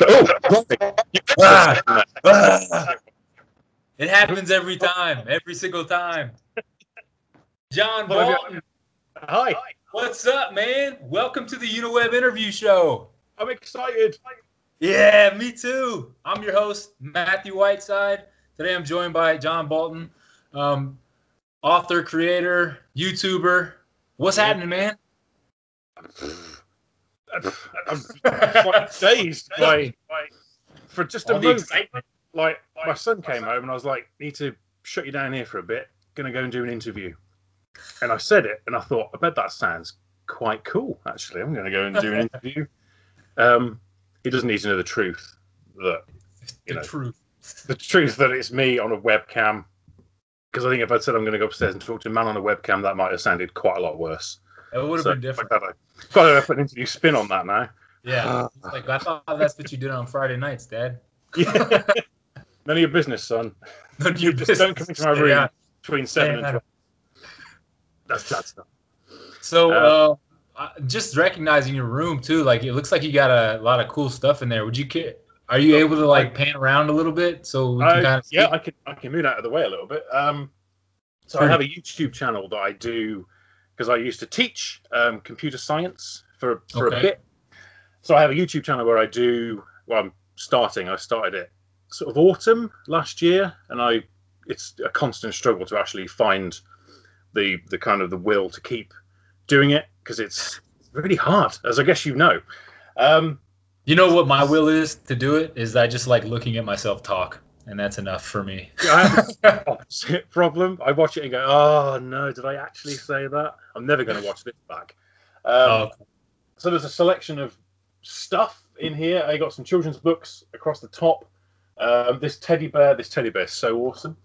oh, ah, ah. it happens every time, every single time. John Bolton. Hi. What's up, man? Welcome to the UniWeb interview show. I'm excited. Yeah, me too. I'm your host, Matthew Whiteside. Today I'm joined by John Bolton, um, author, creator, YouTuber. What's happening, man? I'm quite dazed by, for just a All the moment. Like my son came home and I was like, "Need to shut you down here for a bit. Gonna go and do an interview." And I said it, and I thought, "I bet that sounds quite cool. Actually, I'm gonna go and do an interview." Um, he doesn't need to know the truth that The know, truth. the truth that it's me on a webcam. Because I think if I'd said I'm going to go upstairs and talk to a man on a webcam, that might have sounded quite a lot worse. It would have So been different. I've got to, got put an interview spin on that now. Yeah. It's like I thought that's what you did on Friday nights, Dad. Yeah. None of your business, son. None of your Just don't come into my room Yeah. between seven Yeah. and twelve. That's that stuff. So, Uh, uh, uh, just recognizing your room too, like it looks like you got a lot of cool stuff in there. Would you care? Are you able to like pan around a little bit so we can Uh, kind of yeah, I can I can move out of the way a little bit. Um, so I have a YouTube channel that I do because I used to teach um, computer science for for Okay. a bit. So I have a YouTube channel where I do. Well, I'm starting. I started it sort of autumn last year, and I it's a constant struggle to actually find the the kind of the will to keep doing it because it's really hard, as I guess you know. Um, You know what my will is to do it is I just like looking at myself talk, and that's enough for me. I have the opposite problem. I watch it and go, "Oh no, did I actually say that?" I'm never going to watch this back. Um, Oh, So there's a selection of stuff in here. I got some children's books across the top. Um, this teddy bear, this teddy bear is so awesome.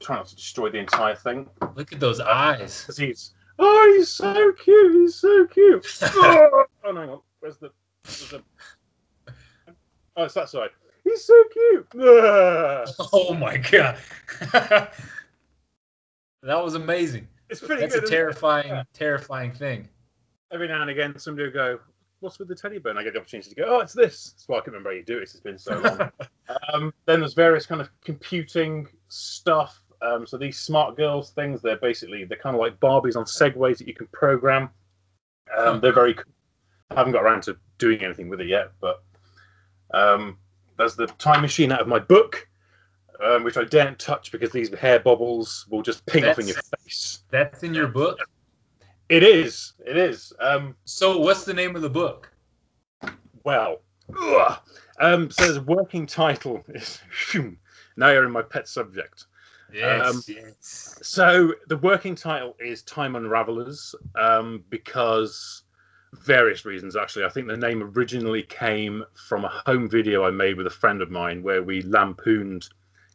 Try not to destroy the entire thing look at those eyes. because he's oh, he's so cute. He's so cute. oh, oh, hang on. Where's the? Where's the... Oh, it's that side. He's so cute. Oh my god, that was amazing. It's pretty That's good. a terrifying, terrifying thing. every now and again somebody will go, "What's with the teddy bear?" And I get the opportunity to go, "Oh, it's this." That's why I can remember how you do it. It's been so long. um, then there's various kind of computing stuff. Um, so these SmartGurlz things, they're basically they're kind of like Barbies on segways that you can program. Um, they're very. cool. I haven't got around to doing anything with it yet, but um, there's the time machine out of my book, um, which I daren't touch because these hair bobbles will just ping off in your face. That's in your book. It is. It is. Um, So, what's the name of the book? Well, um, so the working title is. Now you're in my pet subject. Yes, Um, yes. So the working title is Time Unravelers um, because various reasons. Actually, I think the name originally came from a home video I made with a friend of mine where we lampooned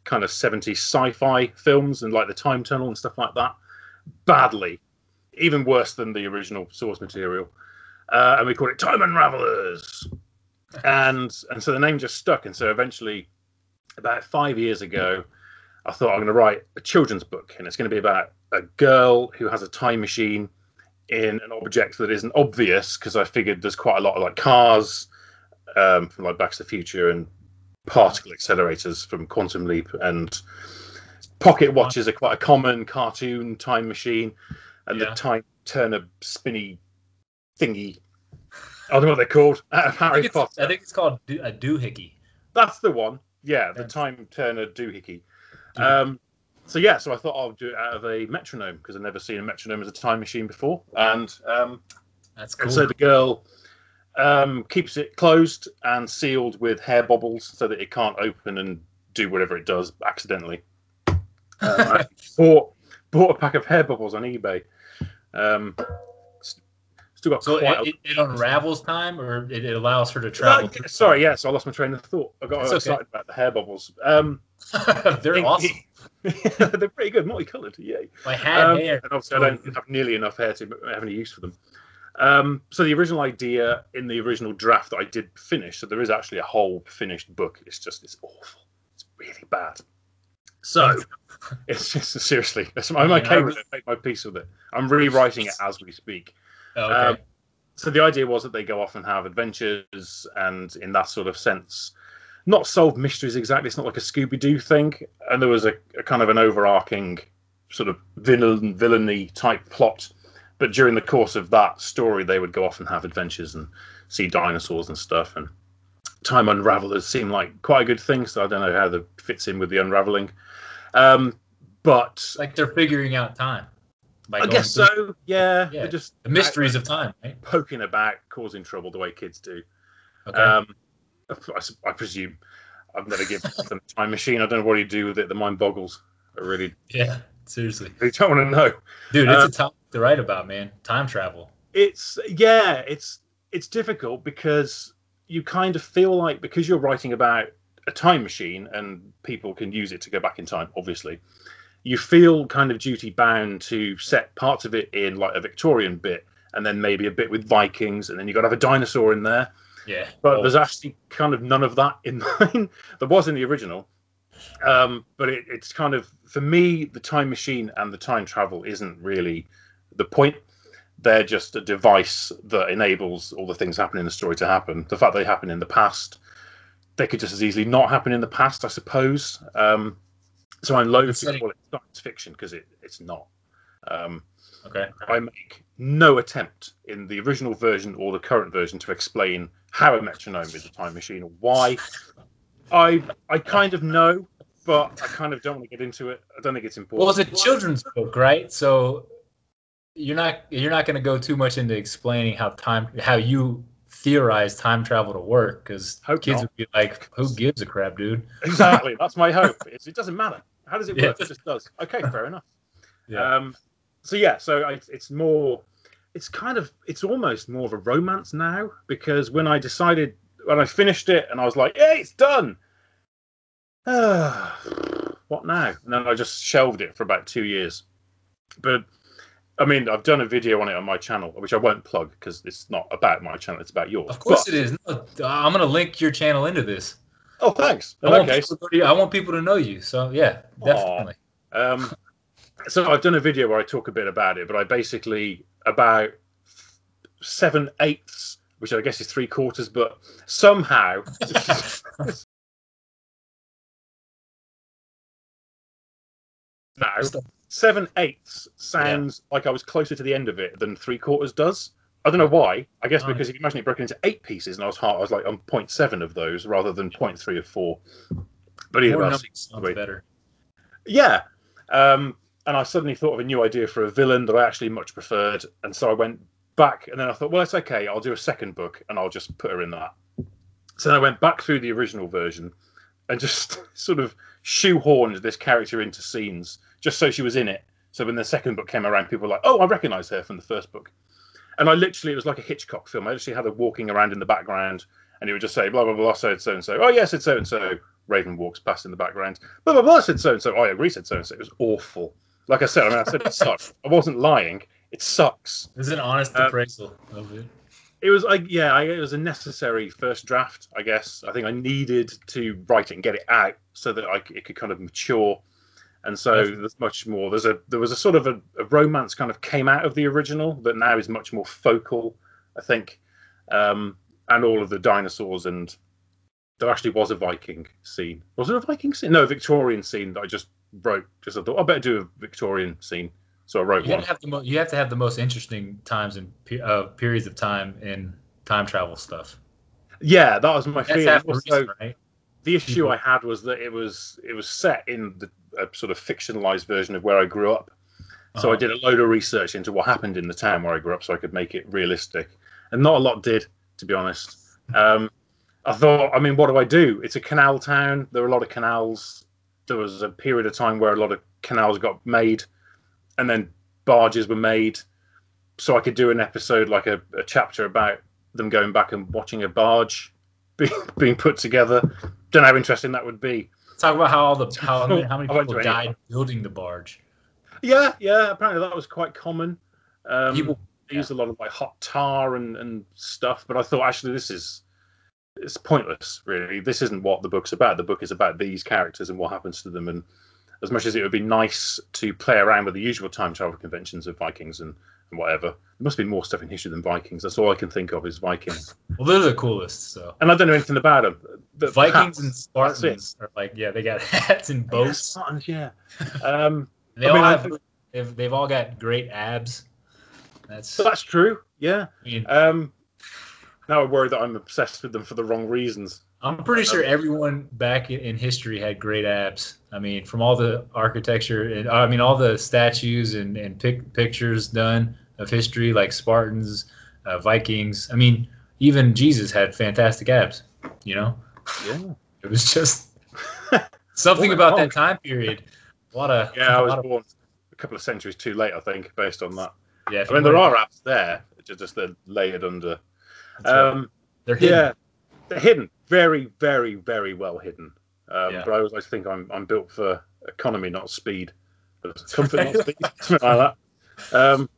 kind of 70s sci-fi films and like the time tunnel and stuff like that badly, even worse than the original source material. Uh, and we called it Time Unravelers. And and so the name just stuck. And so eventually, about five years ago, I thought I'm going to write a children's book, and it's going to be about a girl who has a time machine in an object that isn't obvious because I figured there's quite a lot of like cars um, from like Back to the Future and particle accelerators from Quantum Leap and pocket watches are quite a common cartoon time machine and Yeah. the time turner spinny thingy. I don't know what they're called. Out of I Harry think, it's, Potter. I think it's called do- a doohickey. That's the one. Yeah, the Yeah. time turner doohickey. Doohickey. Um, so yeah, so I thought I'll do it out of a metronome because I've never seen a metronome as a time machine before, and um, That's cool. and so the girl um, keeps it closed and sealed with hair bobbles so that it can't open and do whatever it does accidentally. Um, I bought bought a pack of hair bobbles on eBay. Um, still got so quite it, a it, unravels time, or it, it allows her to travel. Through sorry, yeah, so I lost my train of thought. I got all okay. excited about the hair bobbles. Um. They're awesome. They're pretty good, multicolored. Yay. I had Um, hair. and obviously, I don't have nearly enough hair to have any use for them. Um, so the original idea in the original draft that I did finish, so there is actually a whole finished book. It's just it's awful. It's really bad. So it's just seriously, I'm Yeah, okay with it. Make my peace with it. I'm rewriting it as we speak. Oh, okay. um, so the idea was that they go off and have adventures, and in that sort of sense, not solve mysteries exactly. It's not like a Scooby Doo thing, and there was a, a kind of an overarching sort of villain villainy type plot. But during the course of that story, they would go off and have adventures and see dinosaurs and stuff. And time unravelers seem like quite a good thing. So I don't know how that fits in with the unraveling. Um, but like they're figuring out time. I guess so. Yeah, yeah. just the mysteries of time, right? Poking about, causing trouble the way kids do. Okay. Um, I, I, presume I've never given them a time machine. I don't know what you do with it. The mind boggles. I really. Yeah, seriously. I don't want to know, dude. It's um, a topic to write about, man. Time travel. It's yeah. It's it's difficult because you kind of feel like because you're writing about a time machine and people can use it to go back in time, obviously you feel kind of duty bound to set parts of it in like a Victorian bit, and then maybe a bit with Vikings, and then you got to have a dinosaur in there. Yeah. But oh. there's actually kind of none of that in mine. there was in the original. Um, but it, it's kind of for me, the time machine and the time travel isn't really the point. They're just a device that enables all the things happening in the story to happen. The fact they happen in the past, they could just as easily not happen in the past, I suppose. Um, so I'm loath to call it science fiction because it, it's not. Um, okay. I make no attempt in the original version or the current version to explain how a metronome is a time machine or why. I I kind of know, but I kind of don't want to get into it. I don't think it's important. Well, it's a children's book, right? So you're not you're not going to go too much into explaining how time how you theorize time travel to work because kids not. would be like, "Who gives a crap, dude?" Exactly. That's my hope. It's, it doesn't matter. How does it work? Yeah. It just does. Okay, fair enough. Yeah. Um, so yeah, so I, it's more, it's kind of, it's almost more of a romance now because when I decided, when I finished it and I was like, yeah, it's done. what now? And then I just shelved it for about two years. But I mean, I've done a video on it on my channel, which I won't plug because it's not about my channel; it's about yours. Of course, but, it is. No, I'm going to link your channel into this. Oh, thanks. I want, to, I want people to know you. So yeah, definitely. Um, so I've done a video where I talk a bit about it, but I basically about seven eighths, which I guess is three quarters, but somehow. now, seven eighths sounds yeah. like I was closer to the end of it than three quarters does. I don't know why. I guess because if you imagine it broken into eight pieces, and I was hard, I was like on 0.7 of those rather than 0.3 of four. But either way, sounds better. Yeah, um, and I suddenly thought of a new idea for a villain that I actually much preferred, and so I went back, and then I thought, well, it's okay. I'll do a second book, and I'll just put her in that. So I went back through the original version, and just sort of shoehorned this character into scenes just so she was in it. So when the second book came around, people were like, "Oh, I recognise her from the first book." and I literally it was like a Hitchcock film. I literally had her walking around in the background, and he would just say blah blah blah. Said so and so. Oh yes, it's so and so. Raven walks past in the background. Blah blah blah. Said so and so. I agree. Said so and so. It was awful. Like I said, I mean, I said it sucks. I wasn't lying. It sucks. It's an honest uh, appraisal of it. It was like yeah, I, it was a necessary first draft. I guess I think I needed to write it and get it out so that I, it could kind of mature and so there's much more. There's a there was a sort of a, a, romance kind of came out of the original that now is much more focal, I think, um, and all of the dinosaurs and there actually was a Viking scene. Was there a Viking scene? No, a Victorian scene that I just wrote. Just I thought I better do a Victorian scene, so I wrote you one. Have to have the you have to have the most interesting times and uh, periods of time in time travel stuff. Yeah, that was my fear. Also, right? the issue mm-hmm. I had was that it was it was set in the a sort of fictionalized version of where I grew up. So uh-huh. I did a load of research into what happened in the town where I grew up, so I could make it realistic. And not a lot did, to be honest. Um, I thought, I mean, what do I do? It's a canal town. There are a lot of canals. There was a period of time where a lot of canals got made, and then barges were made. So I could do an episode, like a, a chapter about them going back and watching a barge being, being put together. Don't know how interesting that would be. Talk about how all the how, how many people died building the barge. Yeah, yeah. Apparently that was quite common. Um, people yeah. use a lot of like hot tar and, and stuff, but I thought actually this is it's pointless. Really, this isn't what the book's about. The book is about these characters and what happens to them. And as much as it would be nice to play around with the usual time travel conventions of Vikings and and whatever. There must be more stuff in history than Vikings. That's all I can think of is Vikings. Well, they're the coolest. So And I don't know anything about them. The Vikings and. Spartans are like, yeah, they got hats and Yeah, boats. Spartans, yeah. Um, They I all mean, have, think- they've, they've all got great abs. That's, so that's true. Yeah. I mean, Um, now I worry that I'm obsessed with them for the wrong reasons. I'm pretty sure everyone back in, history had great abs. I mean, from all the architecture and I mean all the statues and, and pic, pictures done of history, like Spartans, uh, Vikings. I mean, even Jesus had fantastic abs. You know, Yeah. it was just something about that time period. A lot of Yeah, I was of- born a couple of centuries too late, I think, based on that. yeah. I mean, there are apps there, just they're layered under. Um, They're hidden. yeah, they're hidden, very, very, very well hidden. Um, Yeah. But I always think I'm I'm built for economy, not speed. Comfort, not speed, something like that. Um,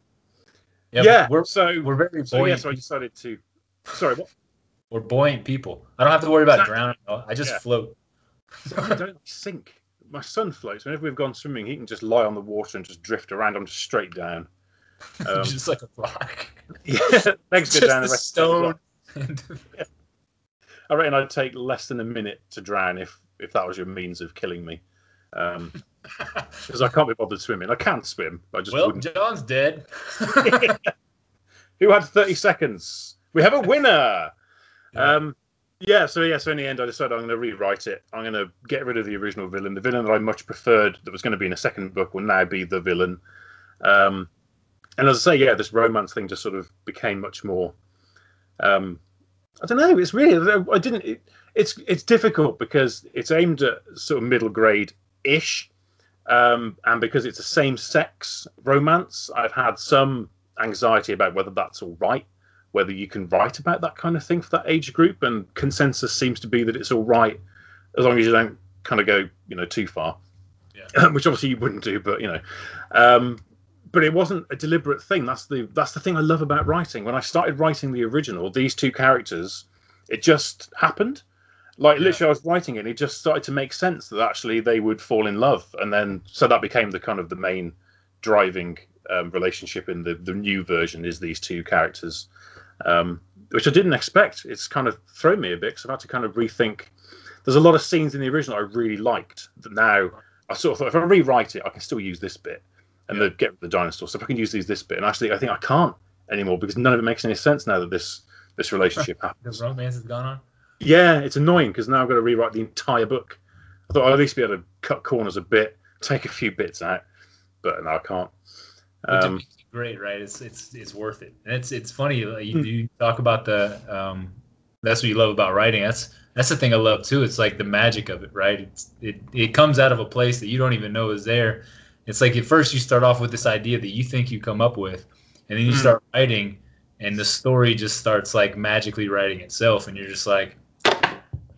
Yeah, yeah, we're so we're very so yeah, buoyant. so I decided to. Sorry, what? We're buoyant people. I don't have to worry about Exactly. drowning. I just Yeah. float. I don't sink. My son floats. Whenever we've gone swimming, he can just lie on the water and just drift around. I'm just straight down. Um, just like a rock. yeah, legs Just down. The rest stone. I reckon I'd take less than a minute to drown if if that was your means of killing me. Um, because I can't be bothered swimming. I can't swim. I just well, wouldn't. John's dead. Who had 30 seconds? We have a winner. Yeah. Um, yeah. So yeah. So in the end, I decided I'm going to rewrite it. I'm going to get rid of the original villain. The villain that I much preferred, that was going to be in a second book, will now be the villain. Um, and as I say, yeah, this romance thing just sort of became much more. Um, I don't know. It's really. I didn't. It, it's it's difficult because it's aimed at sort of middle grade ish, um, and because it's a same sex romance, I've had some anxiety about whether that's all right, whether you can write about that kind of thing for that age group. And consensus seems to be that it's all right as long as you don't kind of go, you know, too far. Yeah. Which obviously you wouldn't do, but you know. Um, but it wasn't a deliberate thing. That's the that's the thing I love about writing. When I started writing the original, these two characters, it just happened. Like Yeah. literally, I was writing it, and it just started to make sense that actually they would fall in love, and then so that became the kind of the main driving um, relationship in the the new version is these two characters, um, which I didn't expect. It's kind of thrown me a bit because I've had to kind of rethink. There's a lot of scenes in the original I really liked that now I sort of thought if I rewrite it, I can still use this bit and Yeah. the get the dinosaur stuff. I can use these this bit, and actually I think I can't anymore because none of it makes any sense now that this this relationship happens. The romance has gone on. Yeah, it's annoying because now I've got to rewrite the entire book. I thought I'd at least be able to cut corners a bit, take a few bits out, but no, I can't. Um, great, right? It's it's it's worth it. And it's it's funny. Hmm. you, you talk about the um, that's what you love about writing. That's that's the thing I love too. It's like the magic of it, right? It's it it comes out of a place that you don't even know is there. It's like at first you start off with this idea that you think you come up with, and then you Hmm. start writing, and the story just starts like magically writing itself, and you're just like,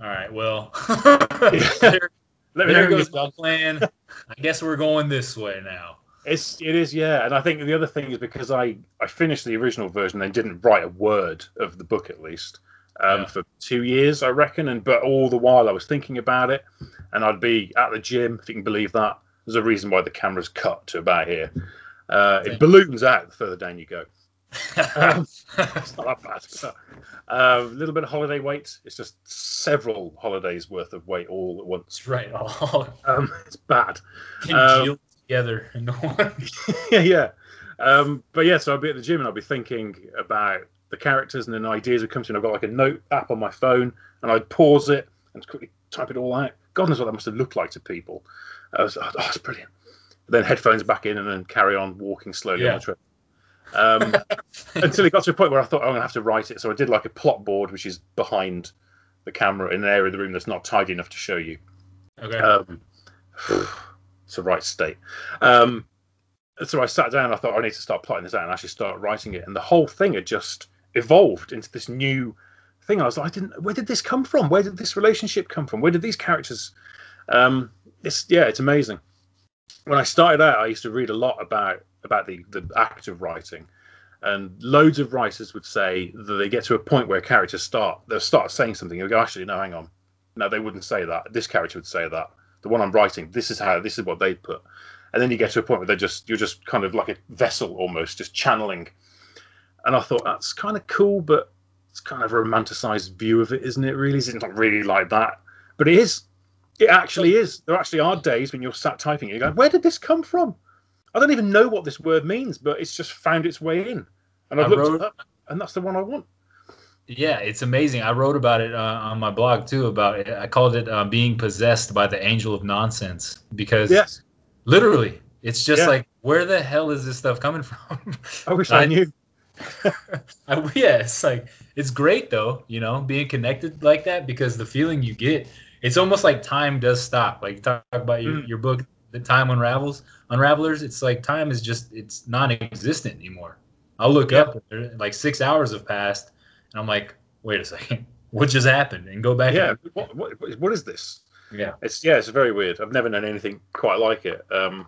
all right, well, there, there goes my plan. I guess we're going this way now. It's it is yeah, and I think the other thing is because I I finished the original version and didn't write a word of the book at least um, Yeah. for two years I reckon, and but all the while I was thinking about it, and I'd be at the gym if you can believe that. There's a reason why the camera's cut to about here. Uh, it balloons out the further down you go. Um, it's not that bad. A little bit of holiday weight. It's just several holidays worth of weight all at once. Right. Um, it's bad. congealed Um, together. in one. yeah, yeah. Um, but yeah, so I'll be at the gym and I'll be thinking about the characters and then ideas would come to me. And I've got like a note app on my phone and I'd pause it and quickly type it all out. God knows what that must have looked like to people. I was, oh, that's brilliant. Then headphones back in and then carry on walking slowly Yeah. on the trip. Um, until it got to a point where I thought oh, I'm going to have to write it. So I did like a plot board, which is behind the camera in an area of the room that's not tidy enough to show you. Okay. Um, it's the right state. Um, so I sat down. I thought I need to start plotting this out and actually start writing it. And the whole thing had just evolved into this new thing. I was like, I didn't. Where did this come from? Where did this relationship come from? Where did these characters? Um, it's yeah, it's amazing. When I started out, I used to read a lot about about the the act of writing, and loads of writers would say that they get to a point where characters start they'll start saying something. You'll go, actually, no, hang on, no, they wouldn't say that. This character would say that. The one I'm writing, this is how this is what they put. and then you get to a point where they're just you're just kind of like a vessel almost, just channeling. And I thought that's kind of cool, but it's kind of a romanticized view of it, isn't it? Really, it's not really like that, but it is. It actually is. There actually are days when you're sat typing, you're go, "Where did this come from?" I don't even know what this word means, but it's just found its way in, and I've I looked wrote- it up, and that's the one I want. Yeah, it's amazing. I wrote about it uh, on my blog too. About it. I called it uh, being possessed by the angel of nonsense because Yes, literally, it's just Yeah. like where the hell is this stuff coming from? I wish I, I- knew. I, yeah, it's like it's great though, you know, being connected like that because the feeling you get, it's almost like time does stop. Like you talk about your, Mm. your book, the time unravels, unravelers. It's like time is just it's non-existent anymore. I'll look Yeah. up, like six hours have passed, and I'm like, wait a second, what just happened? And go back. Yeah, and- what, what what is this? yeah, It's yeah, it's very weird. I've never known anything quite like it. Um,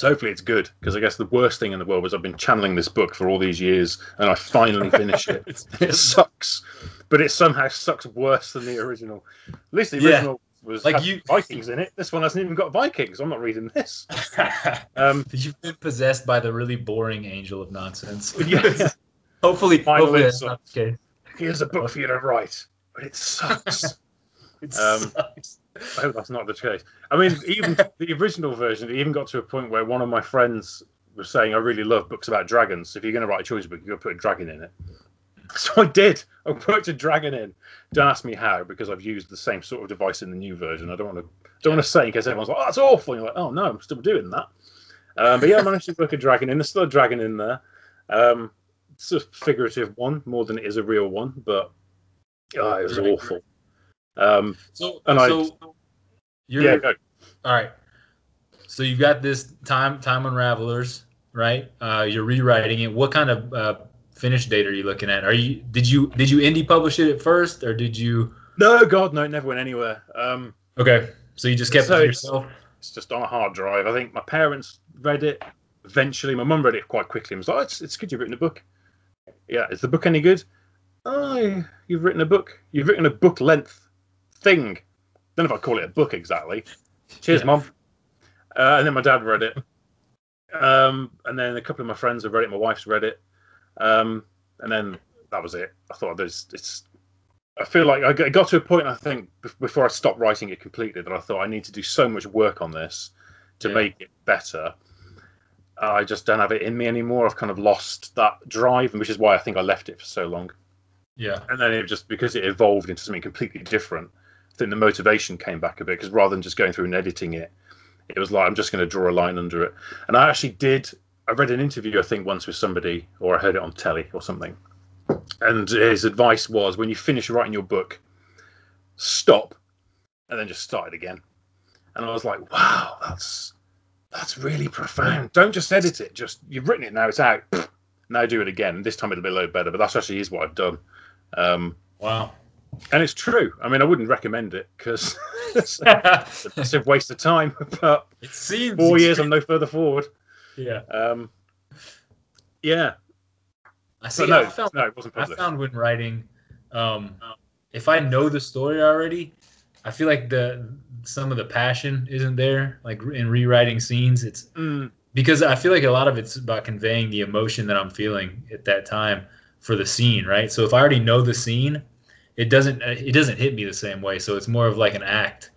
so hopefully it's good because I guess the worst thing in the world was I've been channeling this book for all these years and I finally finish it. It sucks, but it somehow sucks worse than the original. At least the Yeah. original was Like you- Vikings in it. This one hasn't even got Vikings. I'm not reading this. Um, You've been possessed by the really boring angel of nonsense. Yeah. hopefully, Final hopefully that's not the case. here's a book for you to write, but it sucks. It Um, sucks. I hope that's not the case. I mean, even the original version, it even got to a point where one of my friends was saying, I really love books about dragons. If you're going to write a children's book, you've got to put a dragon in it. So I did. I put a dragon in. Don't ask me how, because I've used the same sort of device in the new version. I don't want to don't want to say in case everyone's like, oh, that's awful. And you're like, oh, no, I'm still doing that. Um, but yeah, I managed to book a dragon in. There's still a dragon in there. Um, it's a figurative one more than it is a real one, but oh, it was awful. Um, So, and I- you're yeah, go. all right. So you've got this time time unravelers, right? Uh, you're rewriting it. What kind of uh, finish date are you looking at? Are you did you did you indie publish it at first, or did you? No, God, no, it never went anywhere. Um, Okay, so you just kept So it yourself. it's just on a hard drive. I think my parents read it eventually. My mum read it quite quickly and was like, oh, it's, it's good you've written a book. Yeah, is the book any good? Oh, you've written a book. You've written a book length thing. Don't know if I'd call it a book exactly. Cheers, Yeah. mum. Uh, and then my dad read it. Um, and then a couple of my friends have read it. My wife's read it. Um, and then that was it. I thought there's it's. I feel like I got- to a point. I think before I stopped writing it completely, that I thought I need to do so much work on this to Yeah. make it better. I just don't have it in me anymore. I've kind of lost that drive, which is why I think I left it for so long. Yeah, And then it just because it evolved into something completely different. Think the motivation came back a bit because rather than just going through and editing it, it was like I'm just going to draw a line under it. And I actually did. I read an interview I think once with somebody, or I heard it on telly or something. And his advice was when you finish writing your book, stop, and then just start it again. And I was like, wow, that's that's really profound. Don't just edit it. Just you've written it now. It's out. Now do it again. This time it'll be a little better. But that's actually is what I've done. Um, wow. And it's true. I mean, I wouldn't recommend it because it's a massive waste of time. But it seems four years, I'm no further forward. Yeah, Um, yeah, I see. but no, I found no, it wasn't I found when writing, um, if I know the story already, I feel like the some of the passion isn't there. Like in rewriting scenes, it's Mm, because I feel like a lot of it's about conveying the emotion that I'm feeling at that time for the scene, right? So if I already know the scene, it doesn't it doesn't hit me the same way. So it's more of like an act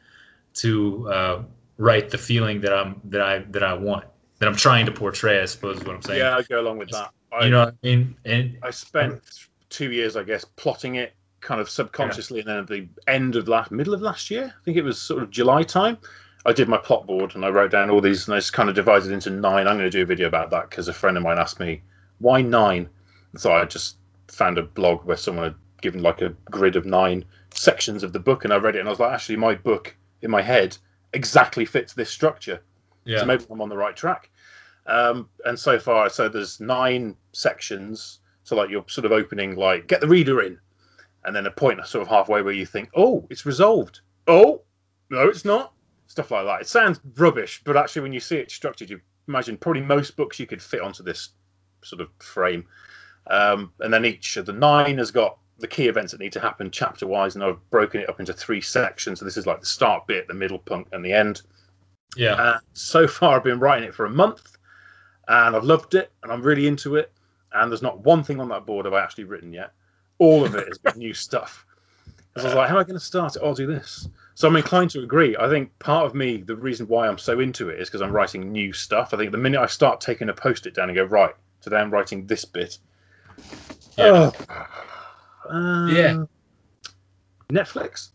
to uh, write the feeling that I'm that I that I want that I'm trying to portray. I suppose is what I'm saying. yeah, I go along with that. I, you know what I mean? And I spent two years, I guess, plotting it kind of subconsciously, and then at the end of last, middle of last year, I think it was sort of July time. I did my plot board and I wrote down all these, and I just kind of divided into nine. I'm going to do a video about that because a friend of mine asked me why nine, and so I just found a blog where someone had given like a grid of nine sections of the book, and I read it, and I was like, actually, my book in my head exactly fits this structure. yeah, So maybe I'm on the right track. Um, and so far, so there's nine sections. So like you're sort of opening like get the reader in, and then a point sort of halfway where you think, oh, it's resolved. Oh, no, it's not. Stuff like that. It sounds rubbish, but actually, when you see it structured, you imagine probably most books you could fit onto this sort of frame. Um, and then each of the nine has got the key events that need to happen chapter wise, and I've broken it up into three sections. So this is like the start bit, the middle punk, and the end. Yeah. And so far, I've been writing it for a month, and I've loved it, and I'm really into it. And there's not one thing on that board have I actually written yet. All of it has been new stuff. Because I was like, how am I going to start it? I'll do this. So I'm inclined to agree. I think part of me, the reason why I'm so into it is because I'm writing new stuff. I think the minute I start taking a post it down and go, right, today I'm writing this bit. Yeah. Oh. Uh, Yeah. Netflix.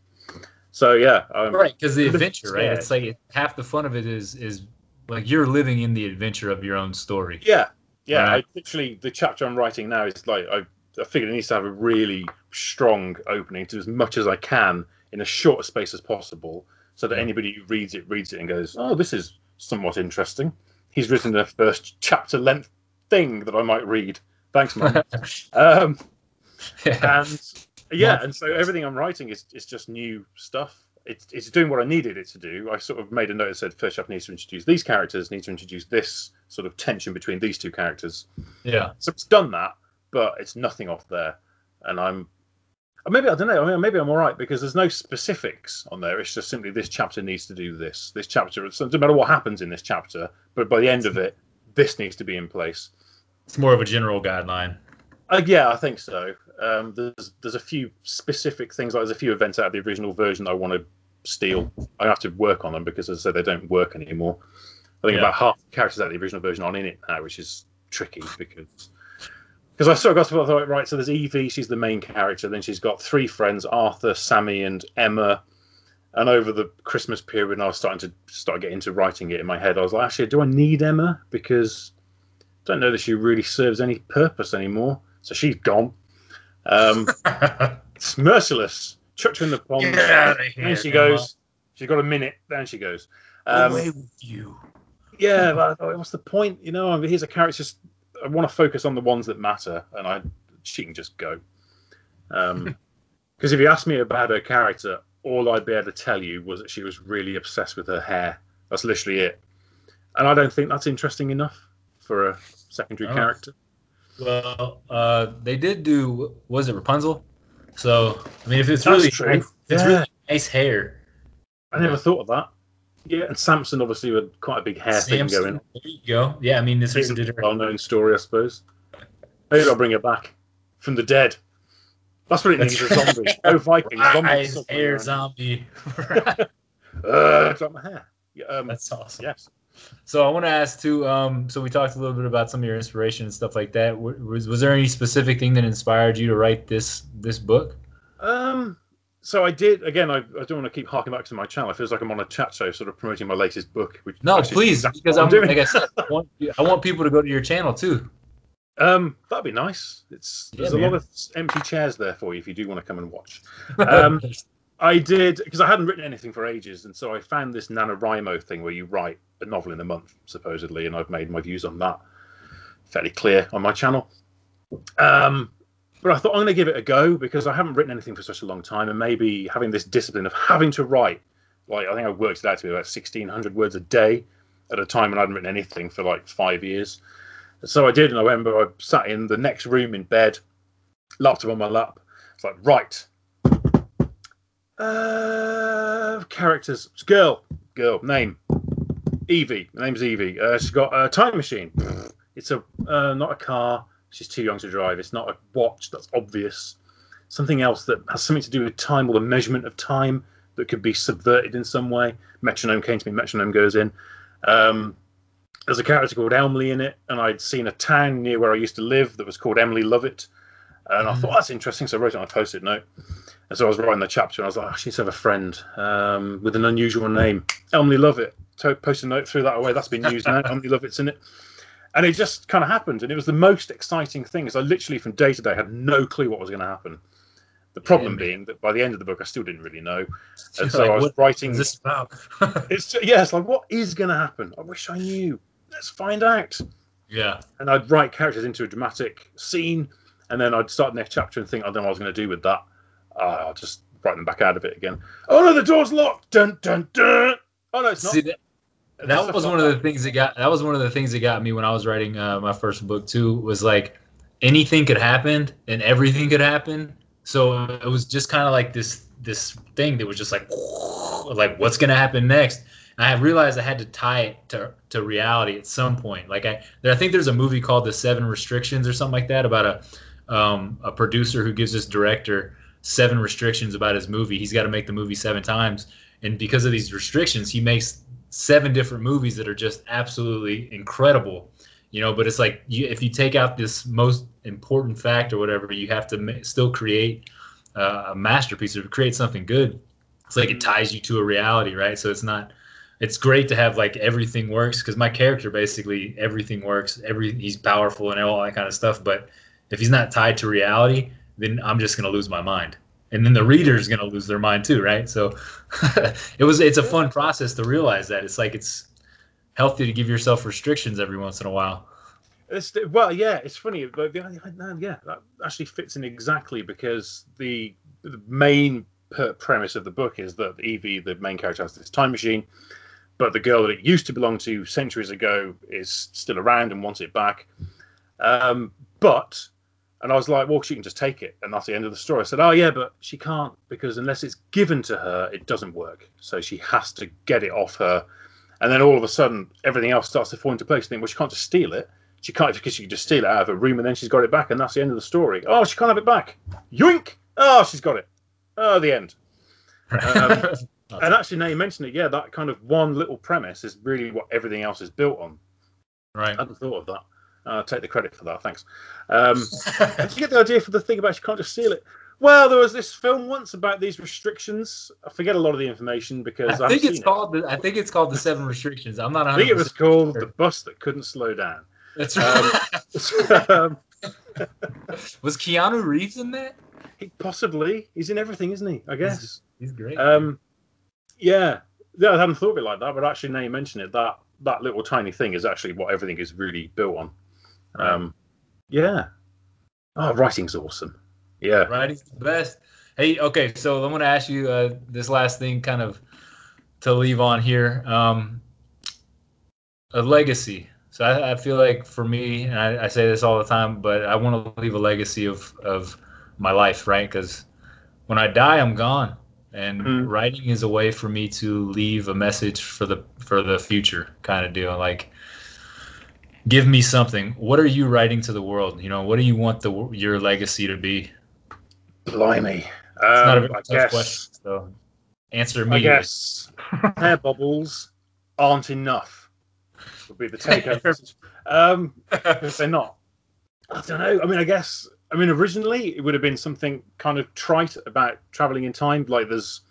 So yeah, um, right because the I'm a bit adventure right it's like half the fun of it is is like you're living in the adventure of your own story Yeah, yeah. Right. I literally the chapter I'm writing now is like I, I figured it needs to have a really strong opening to as much as I can in as short a space as possible, so that anybody who reads it reads it and goes, "Oh, this is somewhat interesting." He's written the first chapter length thing that I might read. Thanks, man. um, yeah. and yeah, and so everything I'm writing is is just new stuff. It's it's doing what I needed it to do. I sort of made a note that said first chapter needs to introduce these characters, needs to introduce this sort of tension between these two characters. yeah So it's done that, but it's nothing off there, and I'm. Maybe I don't know. I mean, maybe I'm all right because there's no specifics on there. It's just simply this chapter needs to do this. This chapter. So it doesn't matter what happens in this chapter, but by the end of it, this needs to be in place. it's more of a general guideline Uh, yeah, I think so. Um, there's there's a few specific things. Like there's a few events out of the original version that I want to steal. I have to work on them because, as I said, they don't work anymore. I think Yeah. about half the characters out of the original version aren't in it now, which is tricky because because I sort of got to thought, right. So there's Evie, she's the main character. Then she's got three friends: Arthur, Sammy, and Emma. And over the Christmas period, when I was starting to start getting into writing it in my head, I was like, actually, do I need Emma? Because I don't know that she really serves any purpose anymore. So she's gone. Um, it's merciless. Chucked her in the pond. Get outta here, Then she Emma. goes. She's got a minute. Then she goes. Um, away with you yeah, but I thought, what's the point? You know, I mean, here's a character. Just I want to focus on the ones that matter, and I she can just go. Um, because if you asked me about her character, all I'd be able to tell you was that she was really obsessed with her hair. That's literally it. And I don't think that's interesting enough for a secondary Oh. character. Well uh they did do was it rapunzel so i mean if it's That's really true. nice, it's Yeah. really nice hair I never thought of that. Yeah, and Samson obviously had quite a big hair thing going. there you go yeah i mean this is a well-known story, I suppose. Maybe I'll bring it back from the dead. That's what it needs. A zombie. Go Vikings. Zombies. Nice hair zombie Uh, drop my hair. Yeah, um, that's awesome yes. So I want to ask too. Um, so we talked a little bit about some of your inspiration and stuff like that. Was was there any specific thing that inspired you to write this this book? Um, so I did again. I, I don't want to keep harking back to my channel. It feels like I'm on a chat show, sort of promoting my latest book. Which No, please, because what I'm, doing. like I said, I want, I want people to go to your channel too. Um, that'd be nice. It's Yeah, there's a lot of empty chairs there for you if you do want to come and watch. Um, I did because I hadn't written anything for ages, and so I found this NaNoWriMo thing where you write a novel in a month, supposedly, and I've made my views on that fairly clear on my channel. Um, but I thought I'm going to give it a go because I haven't written anything for such a long time, and maybe having this discipline of having to write, like I think I worked it out to be about 1,600 words a day at a time when I hadn't written anything for like five years. So I did, and I remember I sat in the next room in bed, laptop on my lap. It's like, right, uh, characters. It's girl. Girl. Name. Evie. Her name's Evie. Uh, she's got a time machine. It's a uh, not a car. She's too young to drive. It's not a watch. That's obvious. Something else that has something to do with time or the measurement of time that could be subverted in some way. Metronome came to me. Metronome goes in. Um, there's a character called Emily in it, and I'd seen a town near where I used to live that was called Emily Lovett. And I thought, that's interesting. So I wrote it on a post it note. And so I was writing the chapter, and I was like, oh, needs to have a friend um, with an unusual name. Emily Lovett. So post a note, threw that away. That's been used now. Emily Lovett's in it. And it just kind of happened. And it was the most exciting thing is I literally from day to day had no clue what was going to happen. The problem man. being that by the end of the book, I still didn't really know. And so like, I was writing. is this about? It's yeah, it's like what is going to happen? I wish I knew. Let's find out. yeah. And I'd write characters into a dramatic scene, and then I'd start the next chapter and think, I don't know what I was going to do with that. Uh, I'll just write them back out of it again. Oh no, the door's locked. Dun dun dun. Oh no, it's not. See, that, that was one of the things that got that was one of the things that got me when I was writing uh, my first book too. Was like anything could happen and everything could happen. So it was just kind of like this this thing that was just like like what's gonna happen next. I realized I had to tie it to to reality at some point. Like I, I think there's a movie called The Seven Restrictions or something like that about a um, a producer who gives this director seven restrictions about his movie. He's got to make the movie seven times, and because of these restrictions, he makes seven different movies that are just absolutely incredible. You know, but it's like you, if you take out this most important fact or whatever, you have to still create uh, a masterpiece or create something good. It's like it ties you to a reality, right? So it's not. It's great to have like everything works because my character basically everything works. Every he's powerful and all that kind of stuff. But if he's not tied to reality, then I'm just gonna lose my mind, and then the reader's gonna lose their mind too, right? So it was. It's a fun process to realize that. It's like it's healthy to give yourself restrictions every once in a while. It's, well, yeah, it's funny, but yeah, that actually fits in exactly because the the main premise of the book is that Evie, the main character, has this time machine, but the girl that it used to belong to centuries ago is still around and wants it back. Um, but, and I was like, well, she can just take it, and that's the end of the story. I said, oh yeah, but she can't because unless it's given to her, it doesn't work. So she has to get it off her, and then all of a sudden, everything else starts to fall into place. Think, well, she can't just steal it. She can't because she can just steal it out of her room, and then she's got it back, and that's the end of the story. Oh, she can't have it back. Yoink! Oh, she's got it. Oh, the end. Um, and actually, now you mention it, yeah, that kind of one little premise is really what everything else is built on. Right. I hadn't thought of that. I'll take the credit for that. Thanks. Um, did you get the idea for the thing about she can't just seal it? Well, there was this film once about these restrictions. I forget a lot of the information because I, I think it's called. It. The, I think it's called the Seven Restrictions. I'm not. I think it was called sure. the bus that couldn't slow down. That's right. Um, was Keanu Reeves in that? He possibly. He's in everything, isn't he? I guess. He's, he's great. Um, yeah. Yeah, I hadn't thought of it like that, but actually, now you mention it, that that little tiny thing is actually what everything is really built on. Um, yeah. Oh, writing's awesome. Yeah. Writing's the best. Hey, okay, so I'm going to ask you uh, this last thing, kind of to leave on here. Um, a legacy. So I, I, feel like for me, and I, I, say this all the time, but I want to leave a legacy of of my life, right? Because when I die, I'm gone, and mm. writing is a way for me to leave a message for the for the future, kind of deal. Like, give me something. What are you writing to the world? You know, what do you want the your legacy to be? Blimey, it's um, not a um, tough guess, question. So, answer me. I guess hair bobbles aren't enough would be the take um, if they're not, I don't know. I mean, I guess. I mean, originally it would have been something kind of trite about traveling in time. Like there's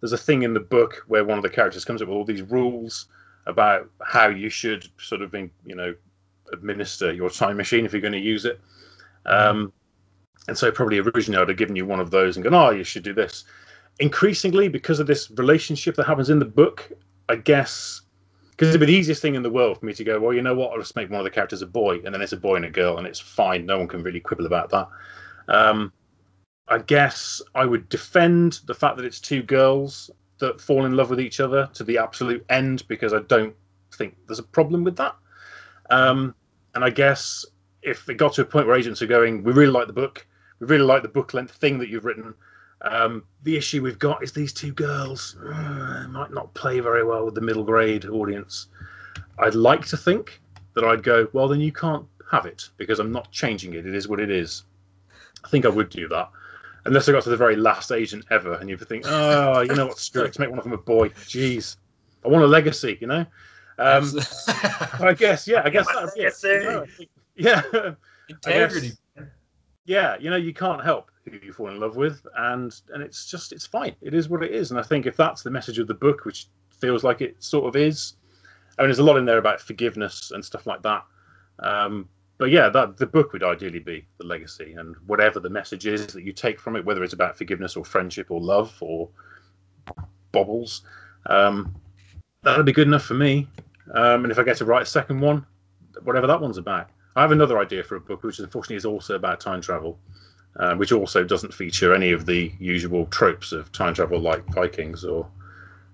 there's a thing in the book where one of the characters comes up with all these rules about how you should sort of, you know, administer your time machine if you're going to use it. Um, and so probably originally I'd have given you one of those and gone, oh, you should do this. Increasingly, because of this relationship that happens in the book, I guess because it'd be the easiest thing in the world for me to go, well, you know what? I'll just make one of the characters a boy, and then it's a boy and a girl, and it's fine. No one can really quibble about that. Um, I guess I would defend the fact that it's two girls that fall in love with each other to the absolute end because I don't think there's a problem with that. Um, and I guess if it got to a point where agents are going, we really like the book, we really like the book length thing that you've written, um, the issue we've got is these two girls uh, might not play very well with the middle grade audience. I'd like to think that I'd go, well, then you can't have it because I'm not changing it. It is what it is. I think I would do that. Unless I got to the very last agent ever and you think, oh, you know what, screw it, make one of them a boy. Jeez. I want a legacy, you know? Um, I guess, yeah, I guess that would Yeah. Integrity. Guess, yeah, you know, you can't help who you fall in love with, and and it's just it's fine. It is what it is, and I think if that's the message of the book, which feels like it sort of is, I mean, there's a lot in there about forgiveness and stuff like that. Um, but yeah, that the book would ideally be the legacy, and whatever the message is that you take from it, whether it's about forgiveness or friendship or love or bobbles, um, that'll be good enough for me. Um, and if I get to write a second one, whatever that one's about. I have another idea for a book, which unfortunately is also about time travel uh, which also doesn't feature any of the usual tropes of time travel like Vikings or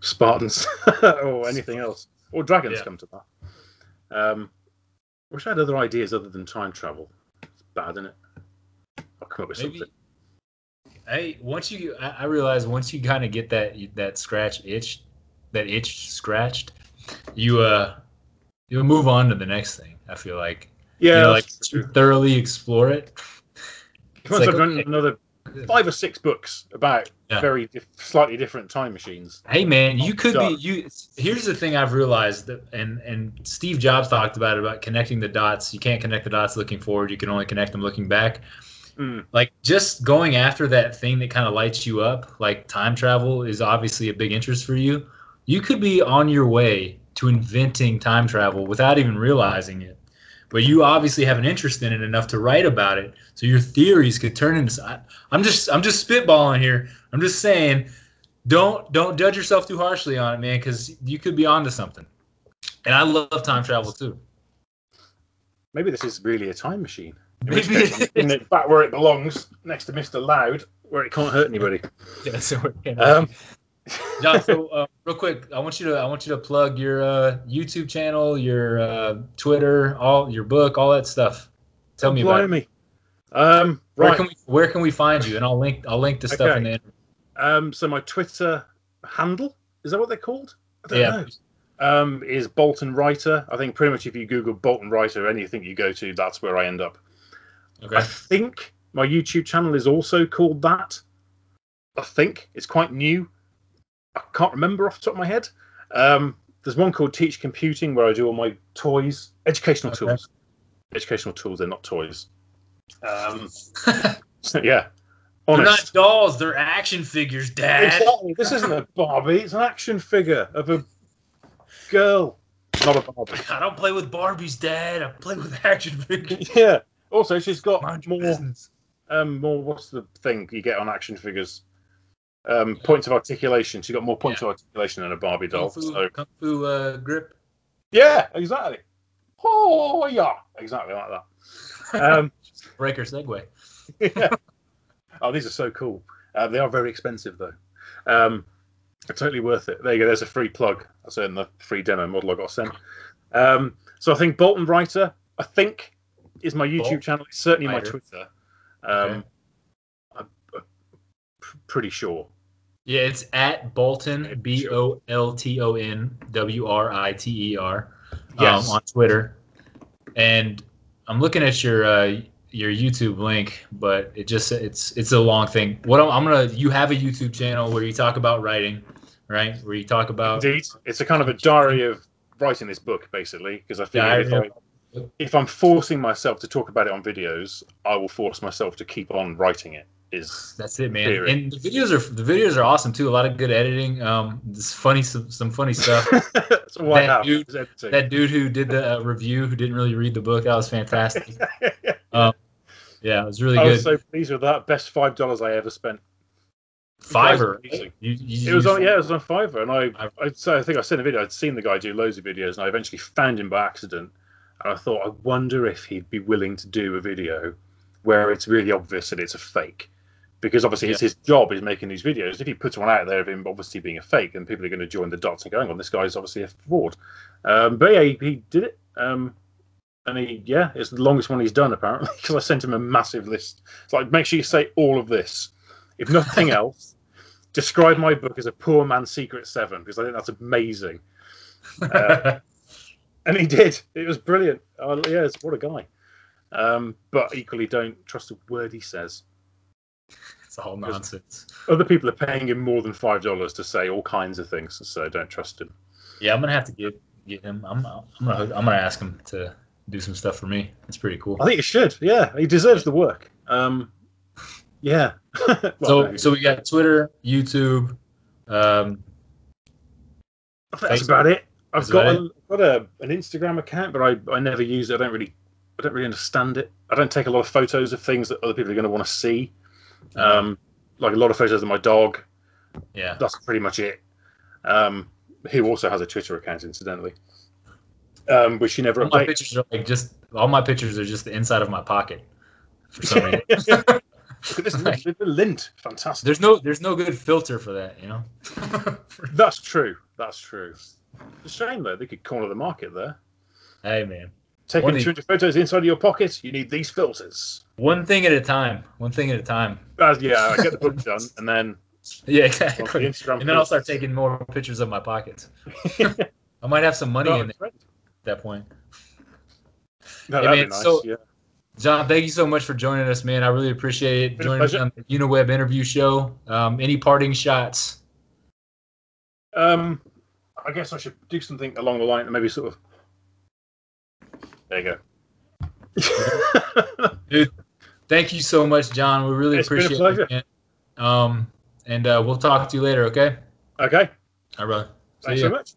Spartans or anything else. Or dragons yeah. come to that. Um, I wish I had other ideas other than time travel. It's bad, isn't it? I'll come up with Maybe, something. Hey, once you, I, I realize once you kind of get that that scratch itch, that itch scratched, you uh you'll move on to the next thing. I feel like Yeah, you know, like thoroughly explore it. Once like, I've done okay. another five or six books about Yeah. very dif- slightly different time machines. Hey man, you could be you. Here's the thing I've realized, that, and and Steve Jobs talked about it about connecting the dots. You can't connect the dots looking forward. You can only connect them looking back. Mm. Like just going after that thing that kind of lights you up, like time travel, is obviously a big interest for you. You could be on your way to inventing time travel without even realizing it. But you obviously have an interest in it enough to write about it, so your theories could turn into. I- I'm just I'm just spitballing here. I'm just saying don't don't judge yourself too harshly on it, man, because you could be onto something. And I love time travel too. Maybe this is really a time machine. In Maybe case, it I'm putting it back where it belongs, next to Mr. Loud, where it can't hurt anybody. Yeah, so Um, John, so uh, real quick, I want you to I want you to plug your uh, YouTube channel, your uh, Twitter, all your book, all that stuff. Tell me about it. blimey. Um, Where right. can we where can we find you? And I'll link I'll link the stuff in the Um, so my Twitter handle is that what they're called? I don't Yeah. know. Um, is Bolton Writer. I think pretty much if you Google Bolton Writer, anything you go to, that's where I end up. Okay. I think my YouTube channel is also called that. I think it's quite new. I can't remember off the top of my head. Um, there's one called Teach Computing where I do all my toys, educational Okay. tools. Educational tools, they're not toys. Um, so, yeah, they're not dolls, they're action figures, Dad. Exactly. This isn't a Barbie. It's an action figure of a girl, not a Barbie. I don't play with Barbies, Dad. I play with action figures. Yeah. Also, she's got Mind more um more what's the thing you get on action figures um points of articulation. She got more points of articulation than a barbie doll Kung Fu, so Kung Fu uh, grip. yeah exactly. Oh yeah. Exactly like that. Um Breaker segue. yeah. oh these are so cool. Uh, they are very expensive though. Um totally worth it. There you go. There's a free plug. I said in the free demo model i got sent. Um so i think bolton writer i think is my youtube Bolt? channel. It's certainly my twitter. Um Okay. I'm, I'm pretty sure Yeah, it's at Bolton B O L T O N W R I T E R um, on Twitter. And I'm looking at your uh, your YouTube link, but it just it's it's a long thing. What I'm, I'm gonna you have a YouTube channel where you talk about writing, right? Where you talk about Indeed, it's a kind of a diary of writing this book, basically, because I feel Diary if, I, if I'm forcing myself to talk about it on videos, I will force myself to keep on writing it. Is That's it, man. Period. And the videos are the videos are awesome too. A lot of good editing. Um, this funny some, some funny stuff. all That dude- editing. that dude who did the uh, review who didn't really read the book that was fantastic. Um, yeah, it was really I good. was so pleased with that. Best five dollars I ever spent. Fiverr. You, you, It was on yeah, it was on Fiverr, and I I'd say I think I sent a video. I'd seen the guy do loads of videos, and I eventually found him by accident. And I thought, I wonder if he'd be willing to do a video where it's really obvious that it's a fake, because obviously it's his job is making these videos. If he puts one out there of him obviously being a fake, then people are going to join the dots and going, "Hang on, this guy's obviously a fraud." Um, but yeah, he, he did it. Um, and he, yeah, it's the longest one he's done apparently because I sent him a massive list. It's like, make sure you say all of this. If nothing else, describe my book as a poor man's secret seven because I think that's amazing. Uh, and he did. It was brilliant. Oh, yes, what a guy. Um, but equally, don't trust a word he says. it's all nonsense. Other people are paying him more than five dollars to say all kinds of things, so don't trust him. Yeah, I'm gonna have to get get him. I'm I'm gonna I'm gonna ask him to do some stuff for me. It's pretty cool. I think he should. Yeah, he deserves the work. Um, yeah. Well, So no, so we got Twitter, YouTube. Um, that's Facebook. about it. I've That's got, got a, an Instagram account, but I, I never use it. I don't really I don't really understand it. I don't take a lot of photos of things that other people are going to want to see. Um, like a lot of photos of my dog. yeah. That's pretty much it. Um, who also has a Twitter account, incidentally, um, which she never All my pictures are like just all my pictures are just the inside of my pocket. For some reason. Look at this little lint. Fantastic. there's no there's no good filter for that, you know. That's true. That's true. It's a shame though. They could corner the market there. hey man, Taking One of 200 photos inside of your pocket, you need these filters. one thing at a time. One thing at a time. As, yeah, I get the book done, and then Yeah, Off the. Instagram And then I'll start taking more pictures of my pockets. I might have some money No, in there at that point. No, Yeah, man, be nice. so- yeah. John, thank you so much for joining us, man. I really appreciate it. Joining us on the UniWeb interview show. Um, any parting shots? Um, I guess I should do something along the line, and maybe sort of. There you go. Dude, Thank you so much, John. We really It's appreciate pleasure. it. Um, and uh, we'll talk to you later, okay? okay. All right, brother. See Thanks so much.